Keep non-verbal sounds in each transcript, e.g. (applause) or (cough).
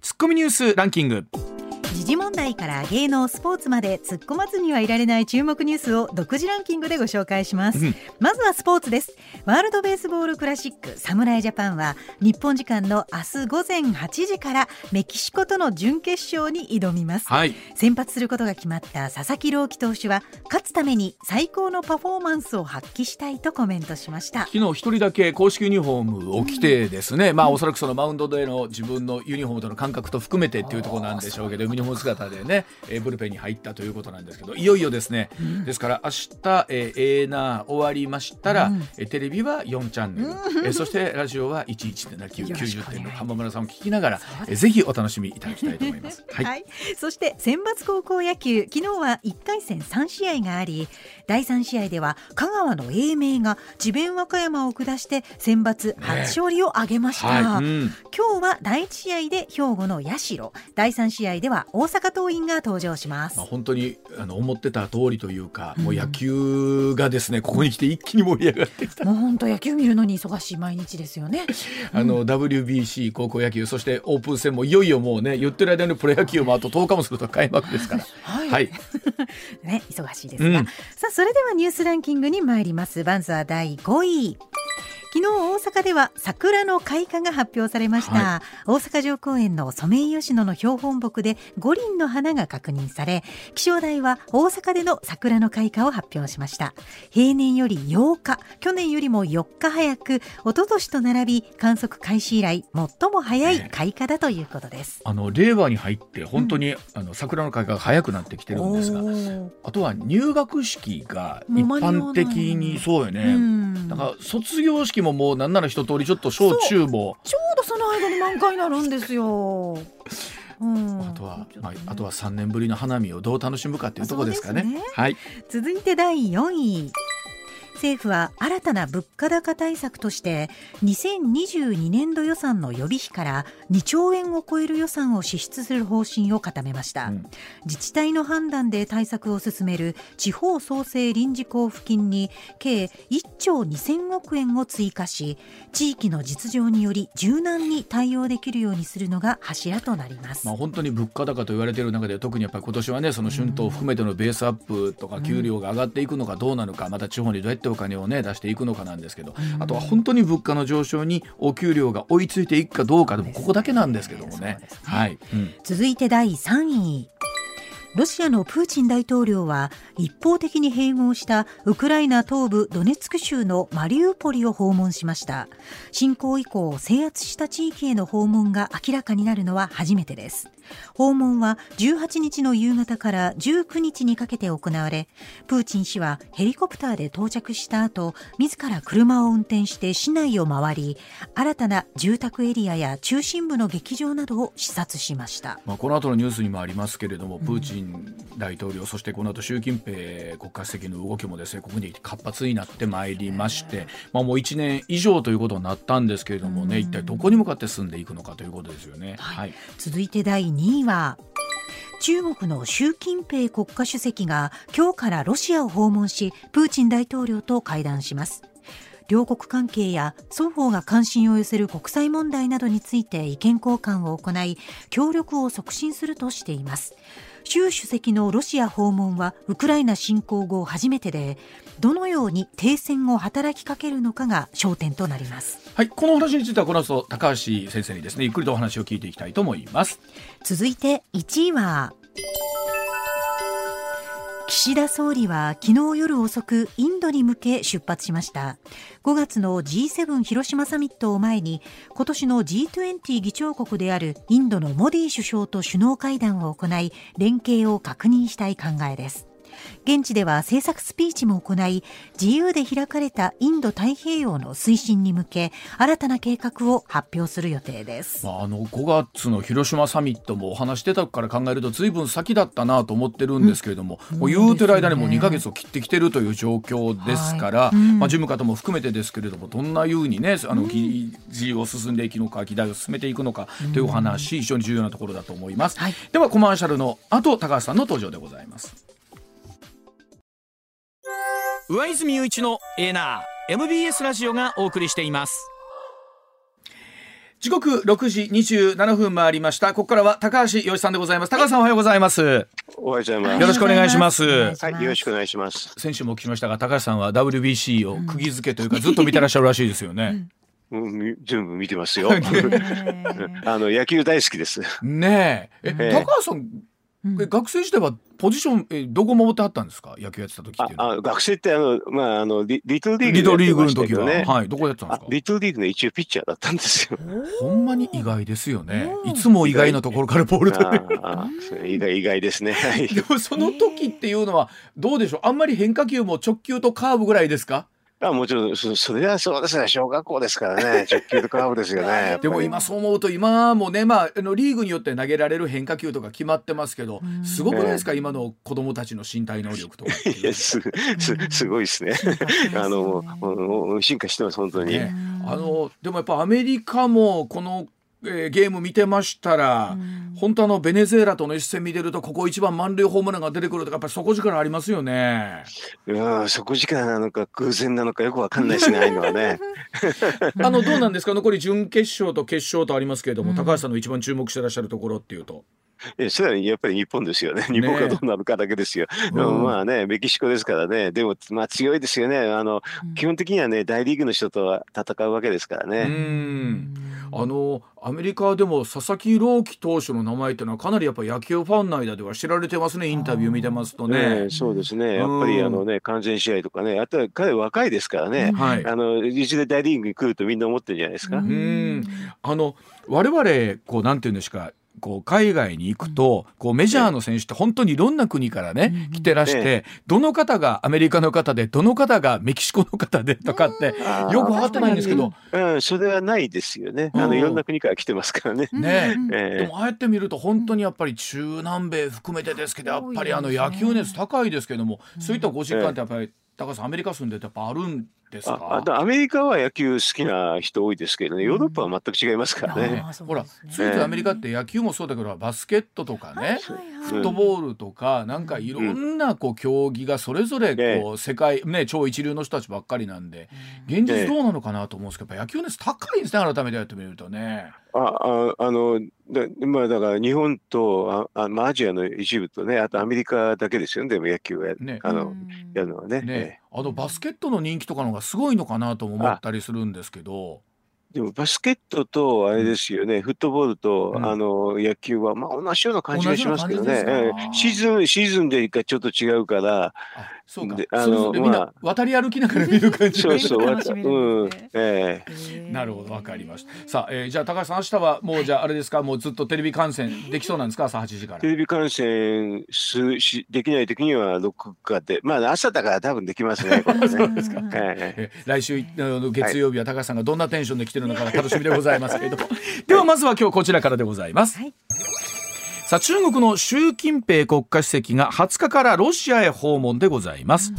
ツッコミニュースランキング。時事問題から芸能スポーツまで突っ込まずにはいられない注目ニュースを独自ランキングでご紹介します、うん。まずはスポーツです。ワールドベースボールクラシック侍ジャパンは日本時間の明日午前8時からメキシコとの準決勝に挑みます、はい。先発することが決まった佐々木朗希投手は勝つために最高のパフォーマンスを発揮したいとコメントしました。昨日一人だけ公式ユニフォームを着てですね、まあおそらくそのマウンドでの自分のユニフォームとの感覚と含めてっていうところなんでしょうけどユニフォーム姿でね、えーブルペンに入ったということなんですけどいよいよですね、ですから明日、えー、えーな終わりましたら、えーテレビは4チャンネル、えーそしてラジオは11.990.6浜村さんを聞きながら、えーぜひお楽しみいただきたいと思います。(laughs) はい、はい、そして選抜高校野球。昨日は1回戦3試合があり第3試合では香川の英明が智弁和歌山を下して選抜初勝利を挙げました、はい。うん。今日は第1試合で兵庫の社。第3試合では大阪桐蔭が登場します。まあ、本当にあの思ってた通りというか、もう野球がですねここに来て一気に盛り上がってきた。もう本当野球見るのに忙しい毎日ですよね。(laughs) あの WBC 高校野球そしてオープン戦もいよいよもうね言ってる間にプロ野球もあと10日もすると開幕ですから。はい。はい、(laughs) ね忙しいですが、うん。さあそれではニュースランキングに参ります。まずは第5位昨日大阪では桜の開花が発表されました、は大阪城公園のソメイヨシノの標本木で五輪の花が確認され気象台は大阪での桜の開花を発表しました。平年より8日去年よりも4日早く一昨年と並び観測開始以来最も早い開花だということです、あの令和に入って本当に、あの桜の開花が早くなってきてるんですがあとは入学式が一般的にそうよね。うん。なんか卒業式ももうなんなら一通りちょっと小中もちょうどその間に満開になるんですよ。うんあとは、まあ、あとは3年ぶりの花見をどう楽しむかっていうところですかね。ねはい。続いて第4位。政府は新たな物価高対策として2022年度予算の予備費から2兆円を超える予算を支出する方針を固めました、うん。自治体の判断で対策を進める地方創生臨時交付金に計1兆2000億円を追加し地域の実情により柔軟に対応できるようにするのが柱となります、まあ、本当に物価高と言われている中で特にやっぱり今年はねその春闘を含めてのベースアップとか給料が上がっていくのかどうなのかまた地方にどうやってお金をね出していくのかなんですけどあとは本当に物価の上昇にお給料が追いついていくかどうかでもここだけなんですけどもね。はい、うん。続いて第3位。ロシアのプーチン大統領は一方的に併合したウクライナ東部ドネツク州のマリウポリを訪問しました。侵攻以降制圧した地域への訪問が明らかになるのは初めてです訪問は18日の夕方から19日にかけて行われプーチン氏はヘリコプターで到着した後自ら車を運転して市内を回り新たな住宅エリアや中心部の劇場などを視察しました。まあ、この後のニュースにもありますけれども、プーチン大統領、そしてこの後習近平国家主席の動きもですねここに活発になってまいりまして、まあ、もう1年以上ということになったんですけれどもね、一体どこに向かって進んでいくのかということですよね。はい。続いて第2位は中国の習近平国家主席が今日からロシアを訪問しプーチン大統領と会談します。両国関係や双方が関心を寄せる国際問題などについて意見交換を行い協力を促進するとしています。習主席のロシア訪問はウクライナ侵攻後初めてでどのように停戦を働きかけるのかが焦点となります。はい、このお話についてはこの後高橋先生にですねゆっくりとお話を聞いていきたいと思います。続いて1位は岸田総理は昨日夜遅くインドに向け出発しました。5月の G7 広島サミットを前に今年の G20 議長国であるインドのモディ首相と首脳会談を行い連携を確認したい考えです現地では政策スピーチも行い自由で開かれたインド太平洋の推進に向け新たな計画を発表する予定です、まあ、あの5月の広島サミットもお話してたから考えるとずいぶん先だったなと思ってるんですけれども、うん、もう言うてる間にも2か月を切ってきてるという状況ですから、はい。うん、まあ、事務方も含めてですけれどもどんなふうにねあの議事を進んでいくのか議題を進めていくのかというお話、非常に重要なところだと思います、はい、ではコマーシャルの後高橋さんの登場でございます上泉雄一のエナー MBS ラジオがお送りしています。時刻6時27分回りました。ここからは高橋洋一さんでございます。高橋さんおはようございます。おはようございます。よろしくお願いします。はいよろしくお願いします。先週もお聞きましたが高橋さんは WBC を釘付けというかずっと見てらっしゃるらしいですよね、うん、全部見てますよ。(laughs) (laughs) あの野球大好きです。ねえ、え、高橋さんえ学生時代はポジションえどこ守ってはったんですか？野球やってた時ってああ学生ってあのまああのリリトルリーグリトルリーグの時は？はい。どこやってたんですか？リトルリーグの一応ピッチャーだったんですよ。ほんまに意外ですよね。いつも意外なところからボールと意外意外ですね。でもその時っていうのはどうでしょう？あんまり変化球も直球とカーブぐらいですか？あもちろんそ、それはそうですね、小学校ですからね、(laughs) 直球とカーブですよね。でも今そう思うと、今もね、まあ、あのリーグによって投げられる変化球とか決まってますけど、すごくないですか、今の子供たちの身体能力とか。(laughs) いやすすすごいですね。(laughs) あの、進化してます、本当に。ね、あのでもやっぱアメリカもこのえー、ゲーム見てましたら、うん、本当あのベネズエラとの一戦見てるとここ一番満塁ホームランが出てくるとかやっぱり底力ありますよね。いや底力なのか偶然なのかよくわかんないですね (laughs) ああいうのはね。あのどうなんですか？残り準決勝と決勝とありますけれども、うん、高橋さんの一番注目してらっしゃるところっていうと。えそれはやっぱり日本ですよね。日本がどうなるかだけですよ。ねうん、まあね、メキシコですからね。でも、まあ強いですよね。あの、うん、基本的にはね、大リーグの人とは戦うわけですからね。うんあのアメリカでも佐々木朗希投手の名前っていうのはかなりやっぱ野球ファン内では知られてますねインタビュー見てますとね。ねそうですね。やっぱりあのね完全試合とかねあとは彼若いですからね、はい、あの一度大リーグに来るとみんな思ってるんじゃないですか。うん。あの我々こうなんていうんですかこう海外に行くと、こうメジャーの選手って本当にいろんな国からね、来てらして、どの方がアメリカの方でどの方がメキシコの方でとかってよく分かってないんですけど、うん、それはないですよね。あのいろんな国から来てますからね。ね、え。でもああやって見ると本当にやっぱり中南米含めてですけどやっぱりあの野球熱高いですけども、そういったご実感ってやっぱり高橋さんアメリカ住んでてやっぱあるんですか？アメリカは野球好きな人多いですけどね。ヨーロッパは全く違いますからね。ほらついついアメリカって野球もそうだけどバスケットとかね、フットボールとかなんかいろんなこう競技がそれぞれこう世界ね超一流の人たちばっかりなんで現実どうなのかなと思うんですけどやっぱ野球熱高いですね改めてやってみるとね。あああのだまあだから日本とああ、まあ、アジアの一部とねあとアメリカだけですよねでも野球をや,、ね、あのやるのはね。ねあのバスケットの人気とかのがすごいのかなとも思ったりするんですけど。でもバスケットとあれですよね、うん、フットボールと、うん、あの野球はまあ同じような感じがしますけどね、シーズンシーズンでちょっと違うから、そうか。あのみんな渡り歩きながら見る感じ。そうそう。うん。ええなるほどわかりました。さあ、えー、じゃあ高橋さん明日はもうじゃああれですか？もうずっとテレビ観戦できそうなんですか？朝8時から。テレビ観戦すしできない時には録画でまあ朝だから多分できますね。(laughs) そうですか。えー、来週の月曜日は高橋さんがどんなテンションで来てるのか楽しみでございますけれども。(laughs) ではまずは今日こちらからでございます。はいさあ中国の習近平国家主席が20日からロシアへ訪問でございます。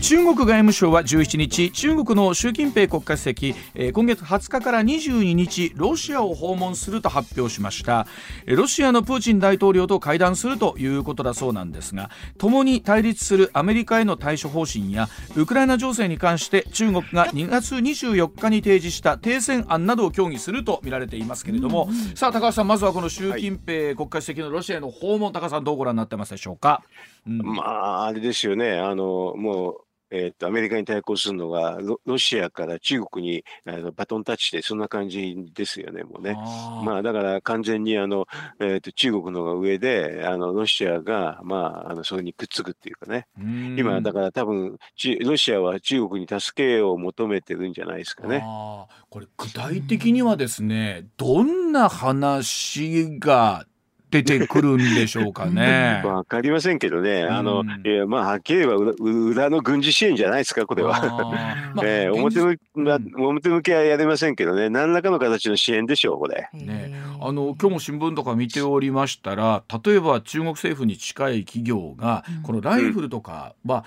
中国外務省は17日中国の習近平国家主席今月20日から22日ロシアを訪問すると発表しました。ロシアのプーチン大統領と会談するということだそうなんですが共に対立するアメリカへの対処方針やウクライナ情勢に関して中国が2月24日に提示した停戦案などを協議するとみられていますけれども、さあ高橋さんまずはこの習近平国家主席のロシアへの訪問、高橋さんどうご覧になってますでしょうか、うん、まああれですよね。あのもうえーと、アメリカに対抗するのがロロシアから中国にあのバトンタッチでそんな感じですよねもうね。まあだから完全にあの、えーと、中国のが上であのロシアがまああのそれにくっつくっていうかね。今だから多分ロシアは中国に助けを求めてるんじゃないですかね。これ具体的にはですねどんな話が出てくるんでしょうかね。(laughs) わかりませんけどね、あの、うんいや、まあ、はっきり言えば裏、裏の軍事支援じゃないですか、これは。(laughs) まあええ現表実向き、まあ表向きはやれませんけどね、何らかの形の支援でしょう、これ。ね、あの今日も新聞とか見ておりましたら例えば中国政府に近い企業が、このライフルとかう。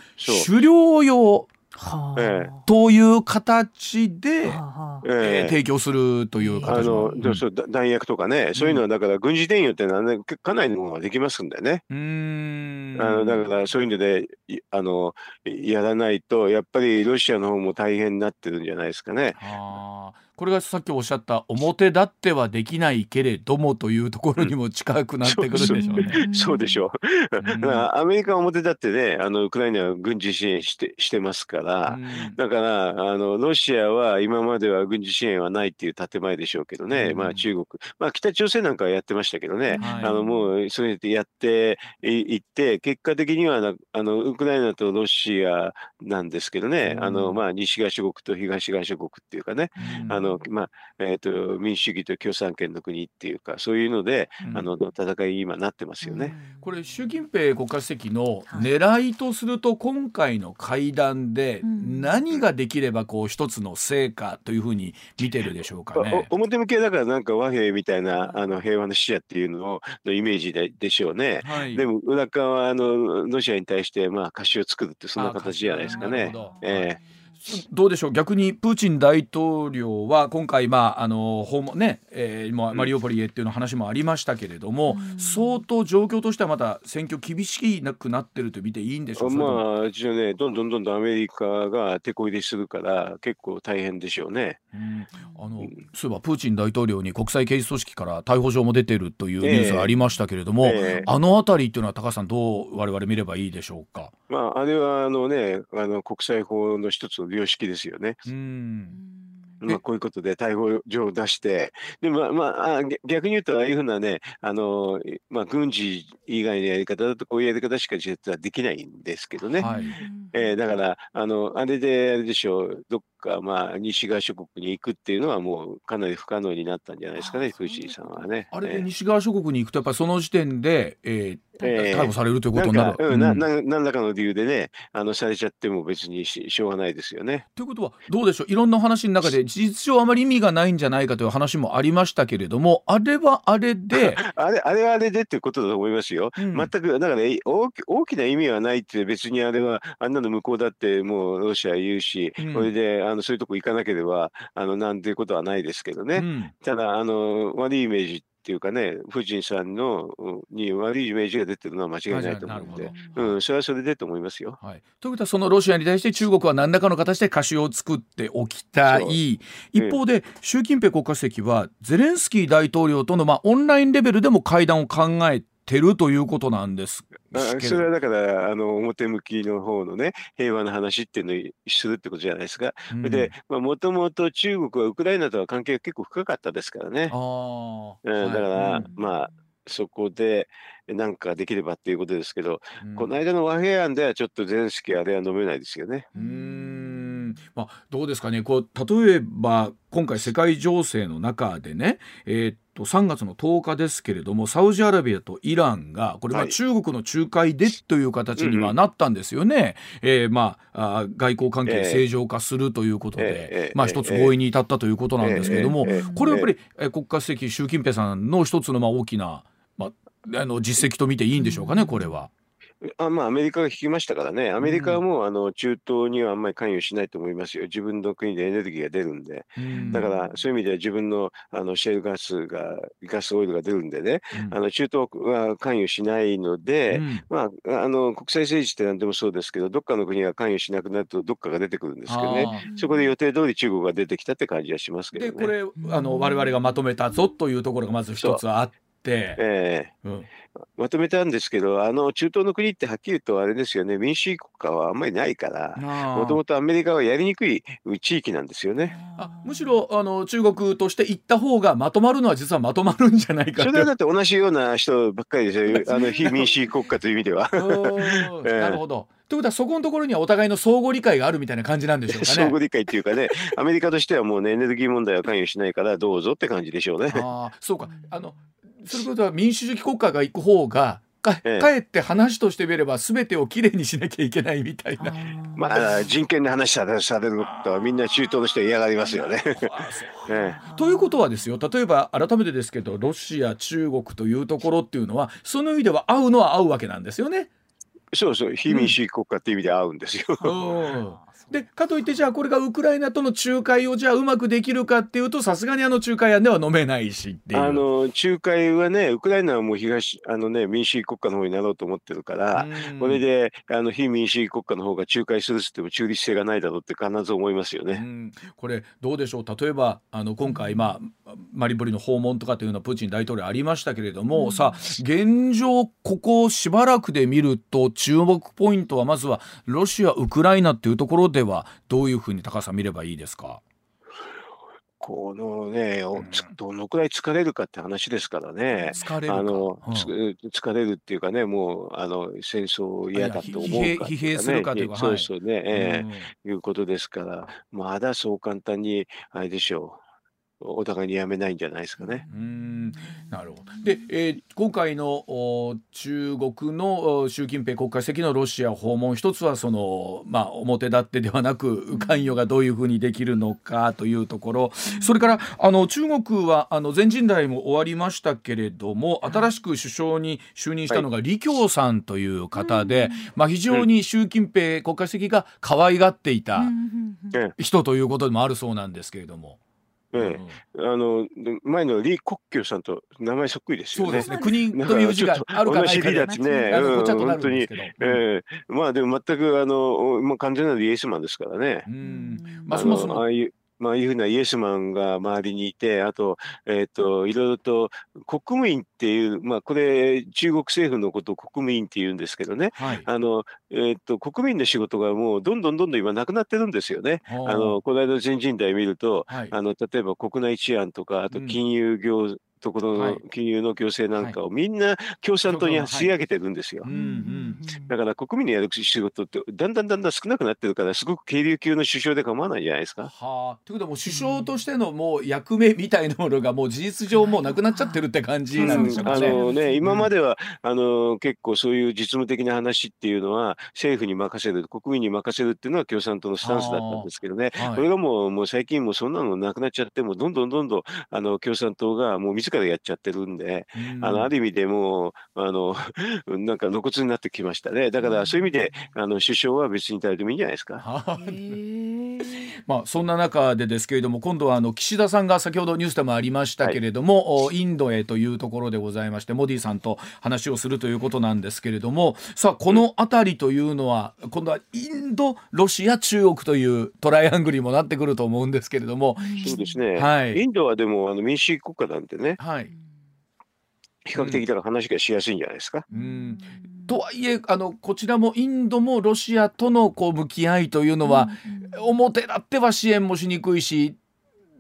狩猟用はええ。という形で、はあはあ。えーえ。え提供するというあ形の、うん。弾薬とかね、そういうのはだから軍事転用っていうのはね、かなりのものができますんでね。うーん。あのだからそういうのでいあのやらないとやっぱりロシアの方も大変になってるんじゃないですかね。あ。ーこれがさっきおっしゃった表立ってはできないけれどもというところにも近くなってくるんでしょうね。そうで (laughs) しょう。アメリカは表立ってねあのウクライナは軍事支援してしてますから。うん。だからあのロシアは今までは軍事支援はないっていう建前でしょうけどね、うん。まあ、中国、まあ、北朝鮮なんかはやってましたけどね、はい。あのもうそうやってやっていいって結果的にはなあのウクライナとロシアなんですけどね、うん。あのまあ、西側諸国と東側諸国っていうかね、うん。あのまあえー、と民主主義と共産権の国っていうかそういうので、うん。あの戦いに今なってますよね。これ習近平国家主席の狙いとすると今回の会談でうん。何ができればこう一つの成果というふうに見てるでしょうかね。お表向きはだからなんか和平みたいなあの平和の使者っていうのをのイメージででしょうね。はい、でも裏側はあのロシアに対してまあ貸しを作るってそんな形じゃないですかね。なるほ。どうでしょう？逆にプーチン大統領は今回、まあ、あの訪問ね、えーまあマリオポリへっていうの話もありましたけれども、相当状況としてはまだ選挙厳しくなってると見ていいんでしょう？まあ一応ねどんどんどんどんアメリカが手こ入れするから結構大変でしょうね。うん。あのそういえばプーチン大統領に国際刑事組織から逮捕状も出てるというニュースがありましたけれども、ええ。あの辺りっていうのは高橋さんどう我々見ればいいでしょうか？まああれはあのねあの国際法の一つの良識ですよね。うんえまあ、こういうことで逮捕状を出して、でまあまあ、あ逆逆に言うと、ああいうふうなね、あのまあ、軍事以外のやり方だと、こういうやり方しか実はできないんですけどね。はいえーだから、あのあれで、あれでしょう、どっか、まあ、西側諸国に行くっていうのは、もうかなり不可能になったんじゃないですかね、プーチンさんはね。あれでえー西側諸国に行くとやっぱりその時点で、えーええ逮捕されるというこなんとになる。か、うん、なうんな何らかの理由でね、あのされちゃっても別にししょうがないですよね。ということはどうでしょう？いろんな話の中で事実上あまり意味がないんじゃないかという話もありましたけれどもあれはあれで、(laughs) あれあれはあれでっていうことだと思いますよ。うん全く、だから、え大き大きな意味はないって、別にあれは、あんなの向こうだってもうロシア言うし、うんそれであのそういうとこ行かなければ、あのなんていうことはないですけどね。うんただ、あの悪いイメージっていうかね、プーチンさんのうんに悪いイメージが出てるのは間違いない。と思うんで。うん、それはそれでと思いますよ。はい、ということはそのロシアに対して中国は何らかの形で歌詞を作っておきたい。一方で習近平国家主席はゼレンスキー大統領とのまあオンラインレベルでも会談を考えてるということなんですそれはだから、あの表向きの方のね、平和の話っていうのをするってことじゃないですか。うん。で、もともと中国はウクライナとは関係が結構深かったですからね。あー。うん、だから、はいうん。まあ、そこで何かできればっていうことですけど、うん。この間の和平案ではちょっとゼレンスキーあれは飲めないですよね。うーん。まあ、どうですかね。こう例えば今回世界情勢の中でね、えーっと3月の10日ですけれどもサウジアラビアとイランがこれまあはい。中国の仲介でという形にはなったんですよね。えーまああ外交関係ええ。正常化するということで、ええ。まあ、一つ合意に至ったということなんですけれども、ええ。ええ。これやっぱり、えー国家主席習近平さんの一つのまあ大きな、まあ、あの実績と見ていいんでしょうかねこれは。あまあ、アメリカが引きましたからね、アメリカはもう、あの中東にはあんまり関与しないと思いますよ、自分の国でエネルギーが出るんで、だからそういう意味では自分のあのシェールガスが、ガスオイルが出るんでね、うん。あの中東は関与しないので、うん。まあ、あの国際政治って何でもそうですけど、どっかの国が関与しなくなると、どっかが出てくるんですけどね、そこで予定通り中国が出てきたって感じはしますけどね。でこれあの我々がまとめたぞというところがまず一つあって。ええうんまとめたんですけど、あの中東の国ってはっきり言うとあれですよね、民主主義国家はあんまりないから、もともとアメリカはやりにくい地域なんですよね。あむしろあの中国として行った方がまとまるのは実はまとまるんじゃないかそれはだって同じような人ばっかりですよ、(laughs) あの非民主主義国家という意味では。(laughs) ええなるほど。ということはそこのところにはお互いの相互理解があるみたいな感じなんでしょうかね。相互理解っていうかね、アメリカとしてはもうね、エネルギー問題は関与しないから、どうぞって感じでしょうね。あーそうかあのそれことは民主主義国家が行く方がか、ええかえって話としてみれば全てをきれいにしなきゃいけないみたいな。(laughs) まあ人権の話されされることはみんな中東の人は嫌がりますよね。(laughs) ええということはですよ例えば改めてですけどロシア中国というところっていうのはその意味では合うのは合うわけなんですよね。そうそう非民主主義国家っていう意味で合うんですよ。でかといってじゃあこれがウクライナとの仲介をじゃあうまくできるかっていうとさすがにあの仲介案では飲めないしっていう。あの仲介はねウクライナはもう東あのね民主主義国家の方になろうと思ってるから、うん。これであの非民主主義国家の方が仲介するっても中立性がないだろうって必ず思いますよね。うん、これどうでしょう？例えばあの今回、まあ、マリウポリの訪問とかというのはプーチン大統領ありましたけれども、さあ現状ここしばらくで見ると注目ポイントはまずはロシアウクライナっていうところではどういうふうに高橋さん見ればいいですか？このね、おつどのくらい疲れるかって話ですからね。疲れるか。あの、うん。つ疲れるっていうかね、もうあの戦争嫌だと思うかいや疲弊するかというかそうはい。そうね、えうん。えいうことですから、まだそう簡単にあれでしょう。お互いにやめないんじゃないですかね。うん。なるほど。で、えー今回のお中国のお習近平国家主席のロシア訪問一つはその、まあ、表立ってではなく関与がどういうふうにできるのかというところ。それからあの中国はあの全人代も終わりましたけれども新しく首相に就任したのが李強さんという方で、まあ、非常に習近平国家主席が可愛がっていたえ人ということでもあるそうなんですけれども。ええあので前の李克強さんと名前そっくりですよね。そうですね。国という字があるかないかで、ねあのうんごちゃっとなるんですけど。ええまあでも全くあの、まあ、完全なるイエスマンですからね。うん。まああそもそものああいうまあ、いうふうなイエスマンが周りにいて、あと、えっ、と、いろいろと国務院っていう、まあ、これ、中国政府のことを国務院って言うんですけどね、はい。あの、えっ、と、国務院の仕事がもうどんどんどんどん今なくなってるんですよね。あの、この間の全人代見ると、はい。あの、例えば国内治安とか、あとうん金融業、ところのはい。金融の行政なんかをみんな共産党にはい。吸い上げてるんですよ。だから国民のやる仕事ってだんだんだんだん少なくなってるから、すごく軽量級の首相で構わないんじゃないですか。はあ。ということはもう首相としてのもう役目みたいなものがもう事実上もうなくなっちゃってるって感じなんでしょうね。のね、今までは、あの結構そういう実務的な話っていうのは政府に任せる、国民に任せるっていうのは共産党のスタンスだったんですけどね、はい。これがもうもう最近もうそんなのなくなっちゃって、もうどんどんどんどんあの共産党がもう自らやっちゃってるんで、うん。あのある意味でもうあの (laughs) なんか露骨になってきましたね。だからそういう意味であの首相は別に誰でもいいんじゃないですか。はあまあ、そんな中でですけれども今度はあの岸田さんが先ほどニュースでもありましたけれども、おインドへというところでございましてモディさんと話をするということなんですけれどもさあこの辺りというのは今度はインドロシア中国というトライアングルにもなってくると思うんですけれども、そうですね。はい。インドはでもあの民主主義国家なんでね、はい。比較的だから話がしやすいんじゃないですか？うん。とはいえあのこちらもインドもロシアとのこう向き合いというのは、表立っては支援もしにくいし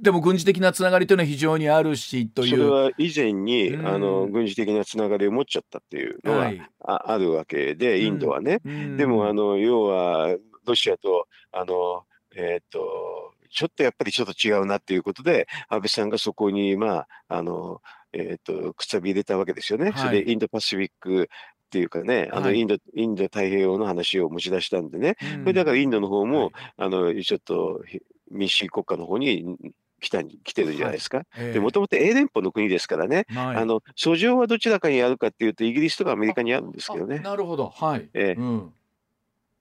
でも軍事的なつながりというのは非常にあるしという。それは以前に、うん。あの軍事的なつながりを持っちゃったっていうのが、はい。ああるわけで、インドはね。うん。でもあの要はロシアとあのえっ、とちょっとやっぱりちょっと違うなっていうことで安倍さんがそこにまああのえっ、とくさび入れたわけですよね。はい。それでインドパシフィックっていうかね、あのはい。インド、インド太平洋の話を持ち出したんでね、うん。それだからインドの方も、はい。あのちょっとひ民主主義国家の方に来たに来てるんじゃないですか。ええ。でもともと英連邦の国ですからね、はい。あの訴状はどちらかにあるかっていうと、イギリスとかアメリカにあるんですけどね。あなるほど。はい、ええ。うん、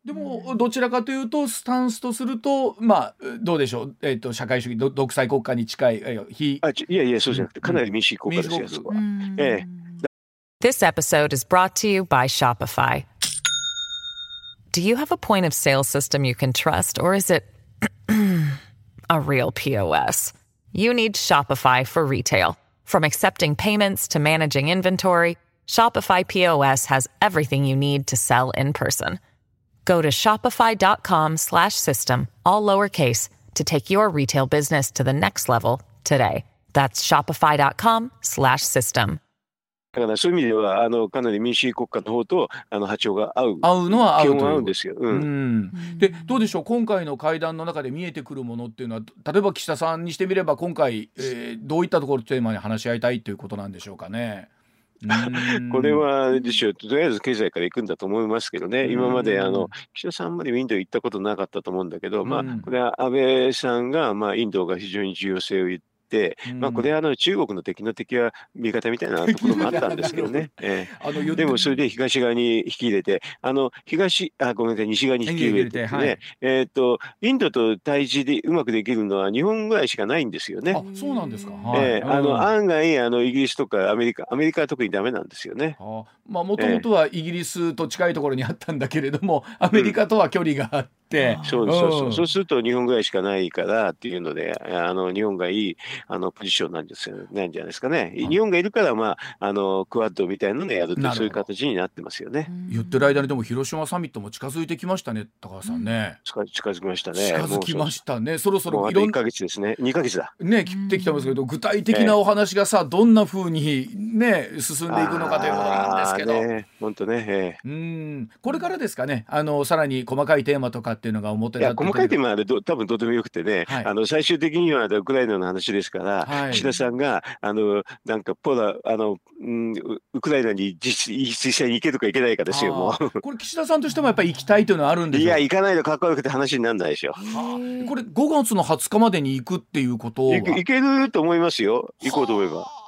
でもどちらかというとスタンスとするとまあどうでしょう、えっと社会主義ど独裁国家に近いえー非あちいやいや、そうじゃなくて、かなり民主主義国家ですよ。ええ This episode is brought to you by Shopify. Do you have a point of sale system you can trust, or is it a real POS? You need Shopify for retail. From accepting payments to managing inventory, Shopify POS has everything you need to sell in person. Go to shopify.com slash system, all lowercase, to take your retail business to the next level today. That's shopify.com slash system. だからそういう意味ではあのかなり民主主義国家の方とあの波長が合う合うのは合うというは合うんですよ。ううんん、でどうでしょう？今回の会談の中で見えてくるものっていうのは例えば岸田さんにしてみれば今回、えーどういったところをテーマに話し合いたいということなんでしょうかね。うん。これはあれでしょうとりあえず経済から行くんだと思いますけどね、今まであの岸田さんまりインド行ったことなかったと思うんだけど、まあうん、これは安倍さんが、まあ、インドが非常に重要性を言って、まあ、これはあの中国の敵の敵は味方みたいなところもあったんですけどね。(laughs) ええ。あのでもそれで東側に引き入れて、あの東あごめんなさい、西側に引き入れてね、はい。えーっとインドと対峙でうまくできるのは日本ぐらいしかないんですよね。あそうなんですか。はいえ。えあうん。の案外あのイギリスとかアメリカアメリカは特にダメなんですよね。あまあもともとはイギリスと近いところにあったんだけれども、アメリカとは距離があって、そうそうそう、うん。そうすると日本ぐらいしかないからっていうので、あの日本がいいあのポジションなんですよ、なんじゃないですかね。日本がいるから、まあ、あのクワッドみたいなのでやるとそういう形になってますよね。言ってる間にでも広島サミットも近づいてきましたね高橋さんね。近近づきましたね。近づきましたね。そろそもうもうあと1ろいろんなヶ月ですね。2ヶ月だ。ね切ってきてますけど具体的なお話がさどんな風にね進んでいくのかということなんですけど。本当ね。ええうんこれからですかねあのさらに細かいテーマとかっていうのが表いや立って細かいテーママはど多分とてもよくてね、はいあの最終的にはウクライナの話ですから、はい岸田さんがあのなんかポラあの、うん、ウウクライナに実実際に行けるか行けないかですよ、もう。これ岸田さんとしてもやっぱり行きたいというのはあるんでいや、行かないとかっこよくて話にならないでしょ。はあこれ5月の20日までに行くっていうことが行けると思いますよ。行こうと思えば。はあ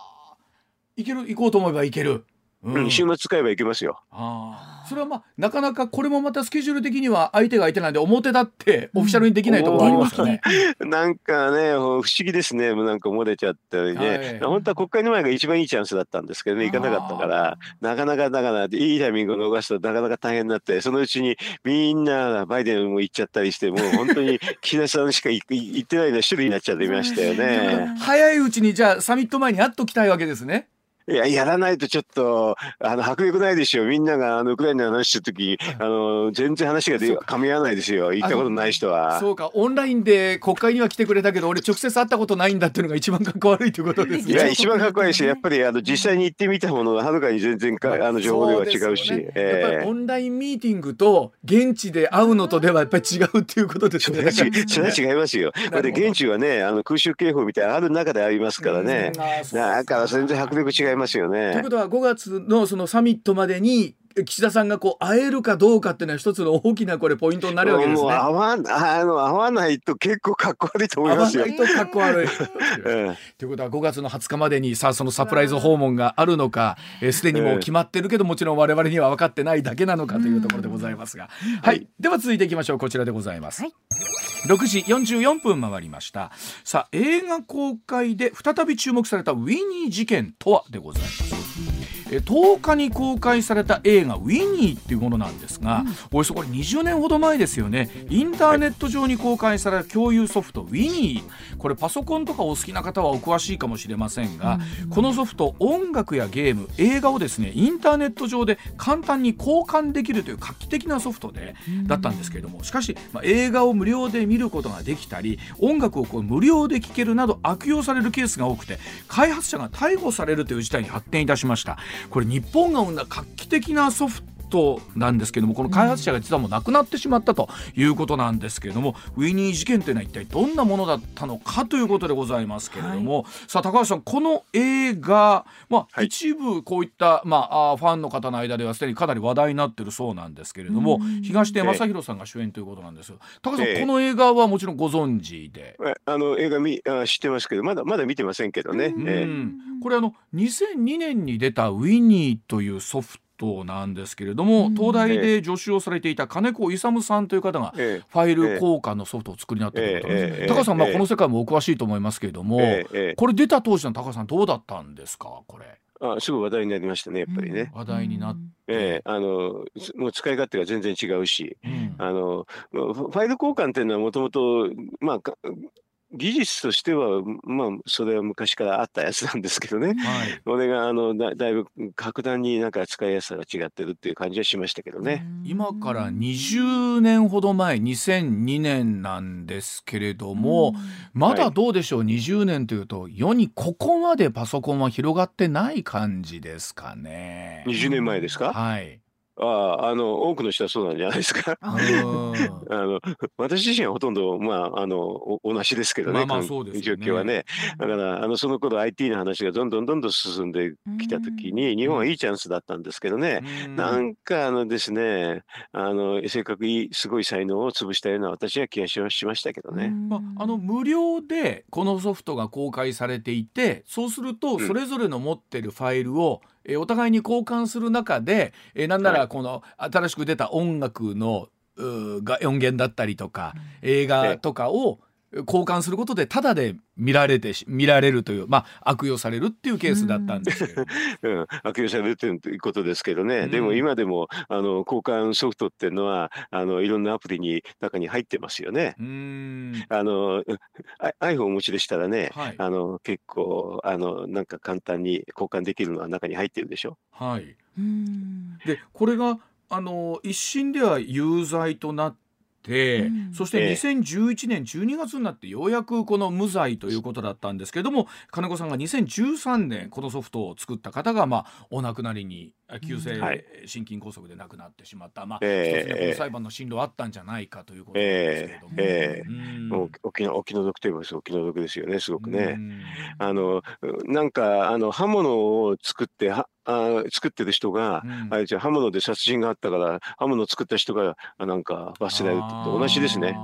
行ける行こうと思えば行ける。ううん、週末使えば行けますよ。ああそれはまあなかなかこれもまたスケジュール的には相手が相手なんで表立ってオフィシャルにできないところがありますよね。(laughs) なんかね、不思議ですね。もうなんか漏れちゃったりね。はい本当は国会の前が一番いいチャンスだったんですけどね、行かなかったから、なかなかだから、いいタイミングを逃すとなかなか大変になって、そのうちにみんなバイデンも行っちゃったりして、もう本当に岸田さんしか行行ってないの一人になっちゃってましたよね。(laughs) 早いうちにじゃあサミット前に会っときたいわけですね。いや、やらないとちょっと、あの、迫力ないでしょ。みんなが、あの、ウクライナの話してるとき、あの、全然話がで噛み合わないですよ。行ったことない人は。そうかオンラインで国会には来てくれたけど俺直接会ったことないんだっていうのが一番かっこ悪いということですね。いや、一番かっこいいし、(laughs) やっぱり、あの、実際に行ってみたものがはるかに全然か、あの、情報量は違うし。ええやっぱりオンラインミーティングと現地で会うのとではやっぱり違うっていうことですね。それは違いますよ。(laughs) だって現地はね、あの空襲警報みたいなのある中でありますからね。だから全然迫力違いますよねというこ。とは5月のそのサミットまでに岸田さんがこう会えるかどうかっていうのは一つの大きなこれポイントになるわけですね。合わんあの合わないと結構かっこ悪いと思いますよ。会わないとかっこ悪い。えということは5月の20日までにさあそのサプライズ訪問があるのかえーすで、にもう決まってるけどもちろん我々には分かってないだけなのかというところでございますが、はい、では続いていきましょうこちらでございます。はい6時44分回りましたさあ映画公開で再び注目されたウィニー事件とはでございますえ10日に公開された映画「ウィニー」っていうものなんですが、およそこれ20年ほど前ですよね。インターネット上に公開された共有ソフト「ウィニー」これパソコンとかお好きな方はお詳しいかもしれませんが、このソフト音楽やゲーム映画をですねインターネット上で簡単に交換できるという画期的なソフトで、だったんですけれどもしかし、まあ、映画を無料で見ることができたり音楽をこう無料で聴けるなど悪用されるケースが多くて開発者が逮捕されるという事態に発展いたしましたこれ日本が生んだ画期的なソフトなんですけどもこの開発者が実はもう亡くなってしまったということなんですけれどもウィニー事件というのは一体どんなものだったのかということでございますけれども、さあ高橋さんこの映画、まあはい。一部こういった、まあ、あーファンの方の間ではすでにかなり話題になってるそうなんですけれども東出正弘さんが主演ということなんですよ。高橋さん、ええ。この映画はもちろんご存知で？えあの映画見あ知ってますけど、まだまだ見てませんけどね。うえん、これあの2002年に出た「ウィニー」というソフトなんですけれども、東大で助手をされていた金子勇さんという方がえファイル交換のソフトを作りになっているということです、え高橋さん、まあ、ええ。この世界もお詳しいと思いますけれども、これ出た当時の高橋さんどうだったんですかこれ？あすごい話題になりましたね、やっぱりね。話題になって、ええあのもう使い勝手が全然違うし、うん。あのファイル交換っていうのはもともと、まあ、か技術としては、まあ、それは昔からあったやつなんですけどね。はいこれがあのだだいぶ格段になんか使いやすさが違ってるっていう感じはしましたけどね。今から20年ほど前2002年なんですけれども、まだどうでしょう？20年というと世にここまでパソコンは広がってない感じですかね。20年前ですか、はい。あああの多くの人はそうなんじゃないですか。(laughs) うんあの私自身はほとんど、まあ、あのお同じですけどね、まあね。状況はね。だからあのその頃 IT の話がどんどんどんどん進んできた時に、日本はいいチャンスだったんですけどね、うん。なんかあのですね、あのせっかくいいすごい才能を潰したような私は気がしましたけどね。まあ、あの無料でこのソフトが公開されていてそうするとうん。それぞれの持ってるファイルを、えーお互いに交換する中で、えーなんなはい。らこの新しく出た音楽のが音源だったりとか映画とかを交換することでタダで見られてし見られるという、まあ、悪用されるっていうケースだったんですけれど。も。うん、悪用されるということですけどね、うん。でも今でもあの交換ソフトっていうのはあのいろんなアプリに中に入ってますよね。うーん。あのあ iPhone をお持ちでしたらね、はい。あの結構あのなんか簡単に交換できるのは中に入ってるでしょ？はい、うん。でこれがあの一審では有罪となって、うん。そしてええ。2011年12月になってようやくこの無罪ということだったんですけれども金子さんが2013年このソフトを作った方が、まあ、お亡くなりにあ急性はい。心筋梗塞で亡くなってしまった、まあ裁判の進路あったんじゃないかということですけれども。ええお気のお気の毒といえばお気の毒ですよねすごくね。うん。あのなんかあの刃物を作ってはあ作ってる人が、うん。あれじゃ刃物で殺人があったから刃物を作った人があなんか罰せられると同じですね。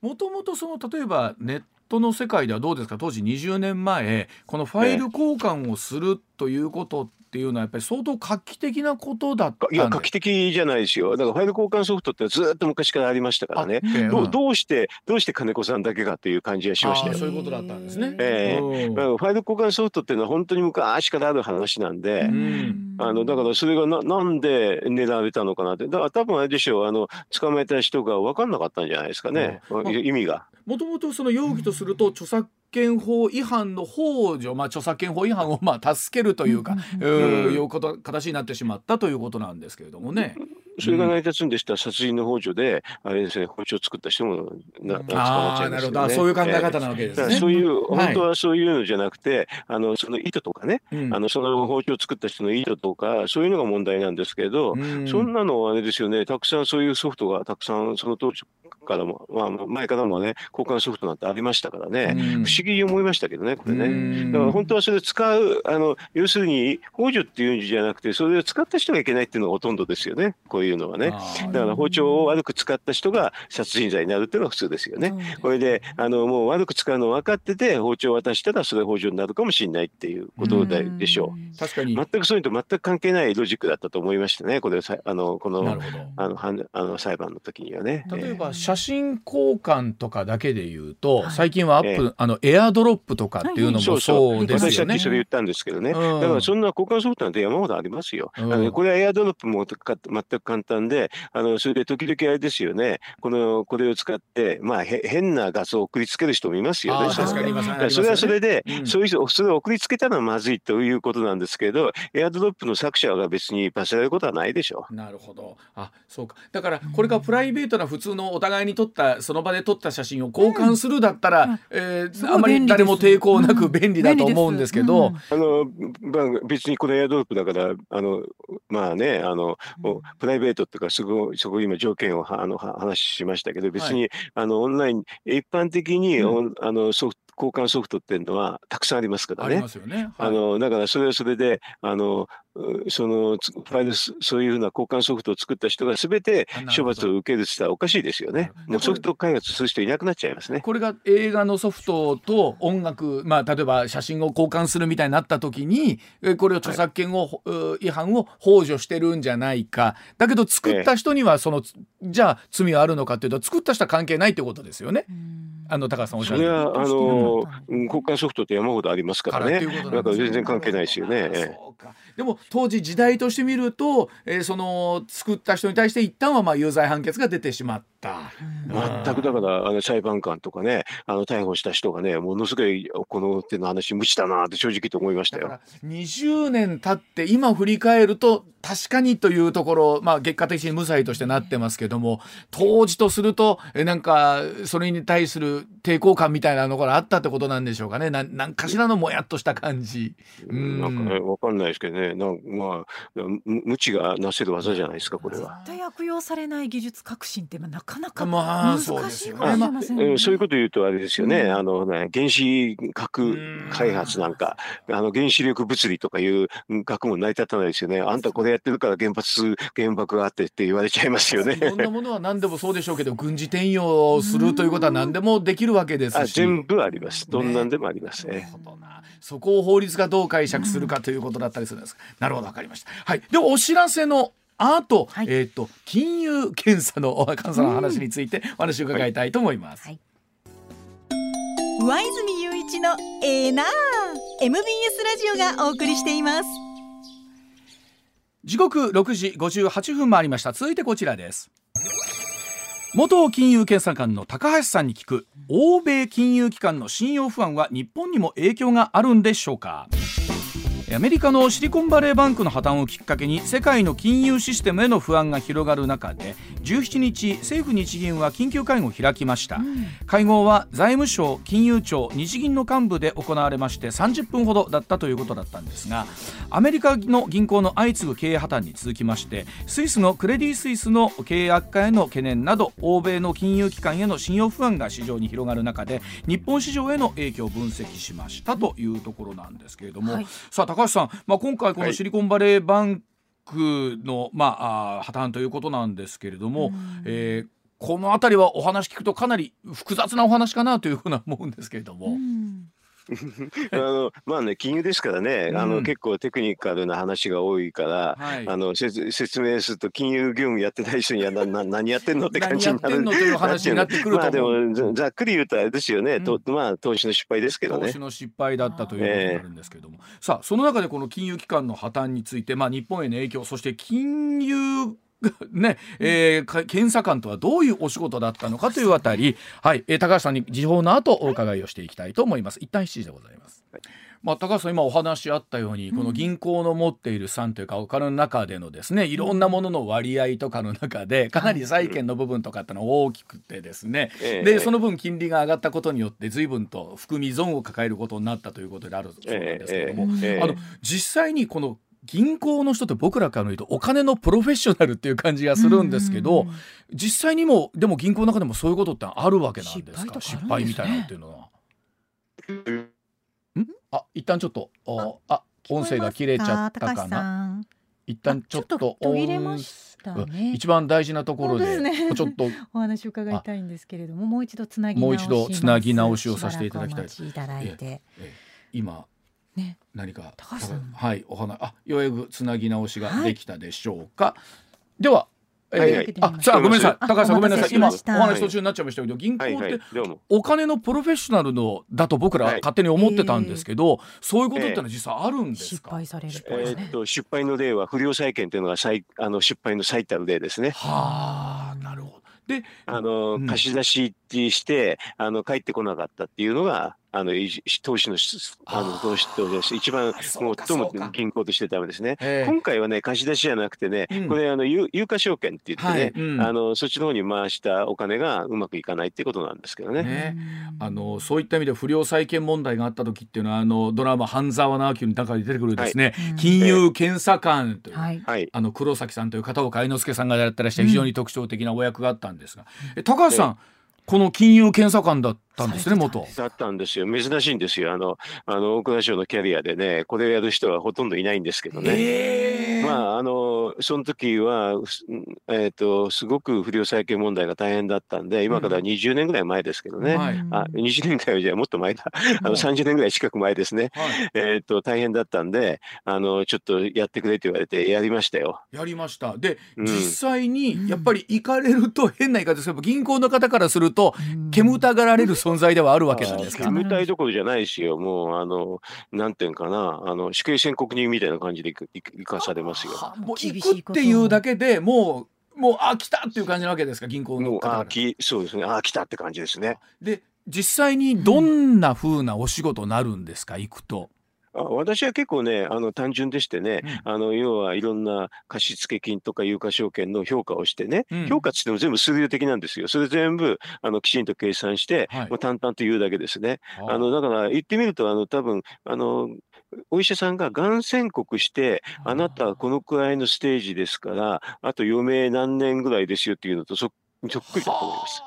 もともとその例えばネットの世界ではどうですか？当時20年前このファイル交換をするということっていうのはやっぱり相当画期的なことだったんいや画期的じゃないですよ。だからファイル交換ソフトってずっと昔からありましたからね。どうどうしてどうして金子さんだけかという感じがしましたよ。そういうことだったんですね。ええうんだからファイル交換ソフトっていうのは本当に昔からある話なんで、んあのだからそれがななんで狙われたのかなって、だから多分あれでしょう、あの捕まえた人が分かんなかったんじゃないですかね、あ意味が。もともとその容疑とすると著作権法違反の幇助、まあ、著作権法違反をまあ助けるというか、ううんいうこと形になってしまったということなんですけれどもね。それが成り立つんでしたら、殺人の幇助で、あれですね、包丁を作った人もな捕まっちゃいますよね。なるほど。あそういう考え方なわけですね。そういう、はい。本当はそういうのじゃなくて、あのその意図とかね、うん。あのその包丁を作った人の意図とか、そういうのが問題なんですけど、うん。そんなのはあれですよね、たくさんそういうソフトがたくさん、その当時からも、まあ、前からもね、交換ソフトなんてありましたからね、うん。不思議に思いましたけどね、これね。うん。だから本当はそれを使う、あの要するに、幇助っていうんじゃなくて、それを使った人がいけないっていうのがほとんどですよね、こういうのはね。だから包丁を悪く使った人が殺人罪になるっていうのが普通ですよね。これであのもう悪く使うの分かってて包丁を渡したらそれは包丁になるかもしれないっていうことででしょう。確かに全くそういうのと全く関係ないロジックだったと思いましたね。これさあのこの。あのあの裁判の時にはね。例ええば写真交換とかだけで言うと、はい最近はアップ、えあのエアドロップとかっていうのもそうそうですよね私さっき。それ言ったんですけどね、うんだからそんな交換ソフトなんて山ほどありますよ。うんあのこれはエアドロップもか全く簡単で、あのそれで時々あれですよね、このこれを使って、まあ、へ変な画像を送りつける人もいますよね。確かにいます。ねだからそれはそれで、うん。そういう人、それを送りつけたのはまずいということなんですけど、エアドロップの作者が別に罰せられることはないでしょう。なるほど。あ、そうか。だからこれがプライベートな普通のお互いに撮ったその場で撮った写真を交換するだったら、うん。えーあまり誰も抵抗なくうん。便利だと思うんですけど、あのまあ、別にこのエアドロップだから、あのまあね、あのおプライベートっていうか、そこそこ今、条件をはあのは話しましたけど、別に、あのオンライン、一般的に、うオンあのソフト交換ソフトっていうのはたくさんありますからねありま。すよね。はいあのだからそれはそれであのうそのつファイルスそういうふうな交換ソフトを作った人がすべて処罰を受けるって言ったらおかしいですよね。もうソフト開発する人いなくなっちゃいますね。これが映画のソフトと音楽、まあ、例えば写真を交換するみたいになった時にえこれを著作権を、う違反を幇助してるんじゃないかだけど作った人にはその、じゃあ罪はあるのかっていうと作った人は関係ないってことですよね。あの高橋さんおっしゃるそれはあのうん交換ソフトって山ほどありますかからね。だから全然関係ないですよね。でも当時時代として見ると、えー、その作った人に対して一旦はまあ有罪判決が出てしまった。全くだからあの裁判官とかねあの逮捕した人がねものすごいこの手の話無知だなって正直と思いましたよ。20年経って今振り返ると確かにというところ、まあ、結果的に無罪としてなってますけども当時とするとえなんかそれに対する抵抗感みたいなのがあったってことなんでしょうかねななんかしらのもやっとした感じ。うん、なんかね分かんないですけどねなんまあ無知がなせる技じゃないですかこれは。絶対悪用されない技術革新ってなかなか難しいかもしれませんね。そういうこと言うとあれですよね、うん、あのね原子核開発なんかあの原子力物理とかいう学問成り立たないですよね。あんたこれやってるから原発原爆があってって言われちゃいますよね。いろんなものは何でもそうでしょうけど軍事転用するということは何でもできるわけですし。全部あります。どんなんでもありますね。そこを法律がどう解釈するかということだったりするです。なるほどわかりました。はい。ではお知らせのあと、はい、えっ、ー、と金融検査の監査の話についてお話を伺いたいと思います。はい、上泉雄一のエーナー MBS ラジオがお送りしています。時刻6時58分回りました続いてこちらです元金融検査官の高橋さんに聞く欧米金融機関の信用不安は日本にも影響があるんでしょうか？アメリカのシリコンバレーバンクの破綻をきっかけに世界の金融システムへの不安が広がる中で17日政府日銀は緊急会合を開きました、うん、会合は財務省金融庁日銀の幹部で行われまして30分ほどだったということだったんですがアメリカの銀行の相次ぐ経営破綻に続きましてスイスのクレディ・スイスの経営悪化への懸念など欧米の金融機関への信用不安が市場に広がる中で日本市場への影響を分析しましたというところなんですけれども、はい、さあ高橋さん、まあ、今回このシリコンバレーバンクの、まあ、破綻ということなんですけれども、えー、この辺りはお話聞くとかなり複雑なお話かなというふうな思うんですけれども。(laughs) あのまあね金融ですからね、うん、あの結構テクニカルな話が多いから、はい、あの説明すると金融業務やってない人にはなな (laughs) 何やってんのって感じになる。という話になってくるとまあでもざっくり言うとあれですよね、うん、とまあ投資の失敗ですけどね。投資の失敗だったということになるんですけども、えー、さあその中でこの金融機関の破綻についてまあ日本への影響そして金融 (laughs) ねえー、検査官とはどういうお仕事だったのかというあたり、はいえー、高橋さんに時報の後お伺いをしていきたいと思います。一旦7時でございます、はい。まあ、高橋さん今お話あったようにこの銀行の持っている産というかお金の中でのですねいろんなものの割合とかの中でかなり債券の部分とかってのは大きくてですね。でその分金利が上がったことによって随分と含み損を抱えることになったということであるそうなんですけども。あの実際にこの銀行の人って僕らから見るとお金のプロフェッショナルっていう感じがするんですけど、実際にもでも銀行の中でもそういうことってあるわけなんですか？失敗みたいなっていうのは。ん。あ一旦ちょっとあ音声が切れちゃったかな？一旦ちょっと途切れましたね。一番大事なところで、ね、ちょっと (laughs) お話を伺いたいんですけれども、もう一度つなぎもう一度つなぎ直しをさせていただきたい。いただいて、今ね、何かはいお話あようやくつなぎ直しができたでしょうか、はい、ではえー、はいはい、あさあごめんなさい。高橋さんごめんなさい。今お話途中になっちゃいましたけど銀行ってお金のプロフェッショナルのだと僕ら勝手に思ってたんですけど、はい、そういうことってのは実際あるんですか、失敗される、えー、っと失敗の例は不良債権というのが最あの失敗の最たる例ですね。はあなるほど。であの、うん、貸し出ししてあの帰ってこなかったっていうのがあの投資のあの投資と一番最も銀行としてダメですね。今回はね貸し出しじゃなくてね、うん、これあの有有価証券って言ってね、はいうん、あのそっちの方に回したお金がうまくいかないっていうことなんですけどね。ね。あのそういった意味で不良債権問題があった時っていうのはあのドラマ半沢直樹の中に出てくるですね、はい、金融検査官という、はい、あの黒崎さんという片岡愛之助さんがやってらっしゃる非常に特徴的なお役があったんですが、うん、高橋さん、この金融検査官だったんですね、元。だったんです。よ。珍しいんですよ。あの、あの、大蔵省のキャリアでね、これをやる人はほとんどいないんですけどね。まあ、あの、その時は、えーと、すごく不良債権問題が大変だったんで今から20年ぐらい前ですけどね、うん、あ20年ぐらいじゃもっと前だ。あの30年ぐらい近く前ですね、はい、えーと、大変だったんであのちょっとやってくれって言われてやりましたよ。やりました。で、うん、実際にやっぱり行かれると変な言い方ですけど銀行の方からすると煙たがられる存在ではあるわけなんですか？煙たいどころじゃないしよもうあのなんていうかなあの死刑宣告人みたいな感じで行かされますよ。もう行くっていうだけでもうもうあ来たっていう感じなわけですか？銀行の方あきそうですねあ来たって感じですね。で実際にどんなふうなお仕事になるんですか、行くと。あ私は結構ね、あの単純でしてね、うん、あの要はいろんな貸付金とか有価証券の評価をしてね、うん、評価ってっても全部数量的なんですよ。それ全部あのきちんと計算して、はい、もう淡々と言うだけですね。あのだから言ってみると、あの多分あのお医者さんががん宣告して、あなたはこのくらいのステージですから、あと余命何年ぐらいですよっていうのとそっくりだと思います。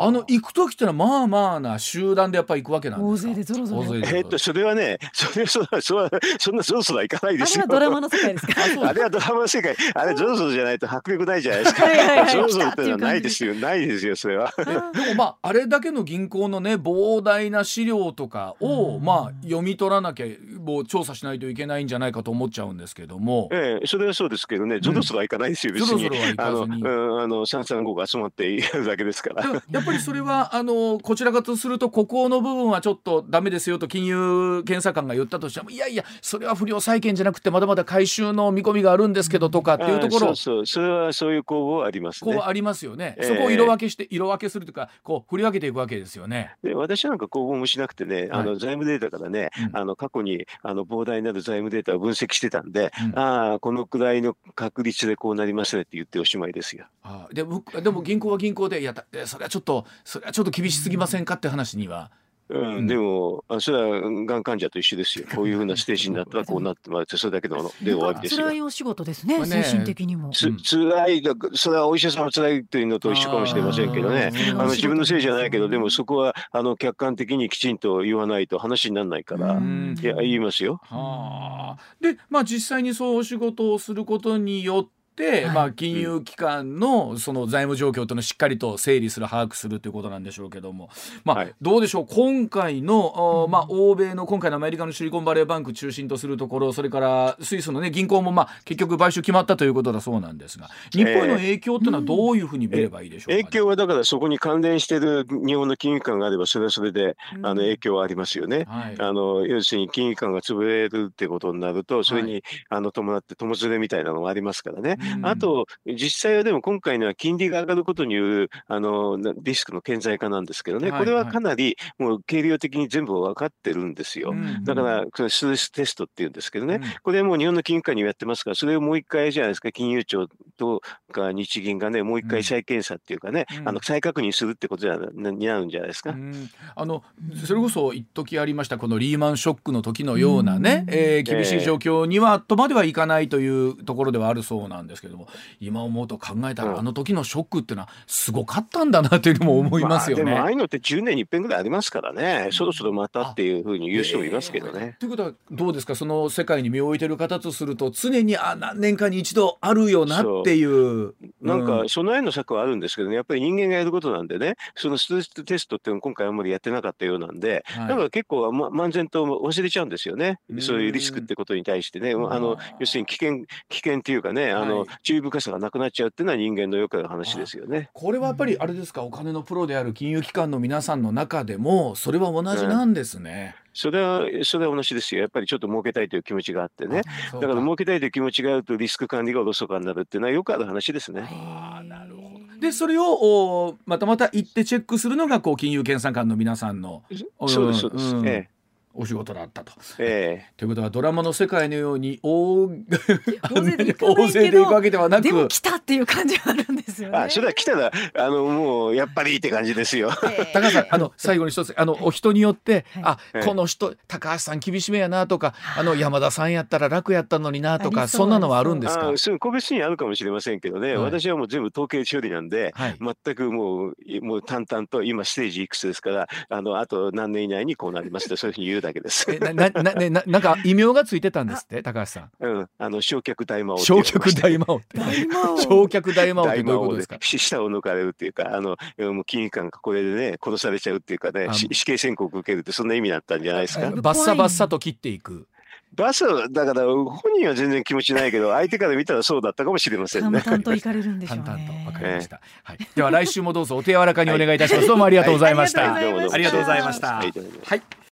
あの行く時ってのはまあまあな集団でやっぱり行くわけなんですか？大勢でゾロゾロ。えっとそれはね、それそそそんなゾロゾロ行かないですよ。あれはドラマの世界ですか。あれはドラマの世界。あれゾロゾロじゃないと迫力ないじゃないですか。ゾロゾロってのはないですよ。ないですよそれは。でもまああれだけの銀行のね膨大な資料とかをまあ読み取らなきゃもう調査しないといけないんじゃないかと思っちゃうんですけども。ええそれはそうですけどね、ゾロゾロは行かないですよ別に。あのあの三三五が集まってやるだけですから。やっぱりそれはあのこちらかとするとここの部分はちょっとダメですよと金融検査官が言ったとしてもいやいやそれは不良債権じゃなくてまだまだ回収の見込みがあるんですけどとかっていうところ、そうそうそれはそういう公募ありますね。こうありますよね、えー、そこを色分けして色分けするというかこう振り分けていくわけですよね。で私なんか公募もしなくてねあの、財務データからね、うん、あの過去にあの膨大なる財務データを分析してたんで、うん、ああこのくらいの確率でこうなりますねって言っておしまいですよ。あでもでも銀行は銀行でいやそれはちょっとそれはちょっと厳しすぎませんかって話には。うん、でも、あそれはがん患者と一緒ですよ。こういうふうなステージになったらこうなってまそれだけので終わりですよ。辛いお仕事ですね、精神的にも。つ辛いそれはお医者さんは辛いというのと一緒かもしれませんけどね。あの自分のせいじゃないけど、でもそこはあの客観的にきちんと言わないと話にならないから、いや言いますよ。はあ、で、まあ実際にそうお仕事をすることによって。、はい、まあ、金融機関のその財務状況というのをしっかりと整理する把握するということなんでしょうけども、まあ、はい、どうでしょう？今回の、まあ、欧米の今回のアメリカのシリコンバレーバンク中心とするところそれからスイスの、ね、銀行も、まあ、結局買収決まったということだそうなんですが。日本への影響というのはどういうふうに見ればいいでしょうか、ね、影響はだからそこに関連している日本の金融機関があればそれはそれで、あの影響はありますよね。はい、あの要するに金融機関が潰れるってことになるとそれに、あの伴って友連れみたいなのがありますからね。あと実際はでも今回のは金利が上がることによるあのリスクの顕在化なんですけどね、これはかなりもう計量的に全部分かってるんですよ。だから、これストレステストっていうんですけどね、これはもう日本の金融機関にやってますから、それをもう一回じゃないですか、金融庁とか日銀がね、もう一回再検査っていうかね、あの再確認するってことになるんじゃないですか。あのそれこそ一時ありました、このリーマンショックの時のようなね、えー、厳しい状況にはとまではいかないというところではあるそうなんですけども、今今思うと考えたら、うん、あの時のショックっていうのはすごかったんだなというのも思いますよね。まあ、でもああいうのって10年に一遍ぐらいありますからね、そろそろまたっていうふうに言う人もいますけどね。ということはどうですか？その世界に身を置いてる方とすると常にあ何年かに一度あるよなっていう。なんか備えの策はあるんですけどね。やっぱり人間がやることなんでね。そのストレステストっていうの今回あんまりやってなかったようなんで、はい、だから結構、ま、漫然と忘れちゃうんですよね。そういうリスクってことに対してね。あの要するに危険危険っていうかねあの、はい、注意深さがなくなっちゃうっていうのは人間のよくある話ですよね。これはやっぱりあれですか？お金のプロである金融機関の皆さんの中でもそれは同じなんですね。うんそれは、それは同じですよ。やっぱりちょっと儲けたいという気持ちがあってね。だから儲けたいという気持ちがあるとリスク管理がおろそかになるっていうのはよくある話ですね。あなるほど。で、それをまたまた行ってチェックするのがこう金融検査官の皆さんの。そうです、そうです。うん、ええお仕事だったと。えー、ということはドラマの世界のように大 (laughs) 大勢で行くわけではなくでも来たっていう感じがあるんですよね。あそれは来たらあのもうやっぱりって感じですよ。高橋さんあの (laughs) 最後に一つあのお人によって、あこの人高橋さん厳しめやなとかあの山田さんやったら楽やったのになとかそんなのはあるんですか？そう個別にあるかもしれませんけどね、私はもう全部統計処理なんで、全くもうもう淡々と今ステージいくつですからあのあと何年以内にこうなりますとそういうふうに言ういうだけです。えなななねななんか異名がついてたんですって？高橋さん。うん、あの焼却大魔王焼却大魔王って。大魔王焼却大魔王ってどういうことですか？し舌を抜かれるっていうか、あの、もう金融官がこれでね、殺されちゃうっていうかね死刑宣告受けるってそんな意味だったんじゃないですか？バッサバッサと切っていく。バスはだから本人は全然気持ちないけど、相手から見たらそうだったかもしれませんね。淡々と行かれるんでしょう淡々とわかね。りました。はい。では来週もどうぞお手柔らかにお願いいたします。どうもありがとうございました。はいありがとうございましたありがとうございました。はい。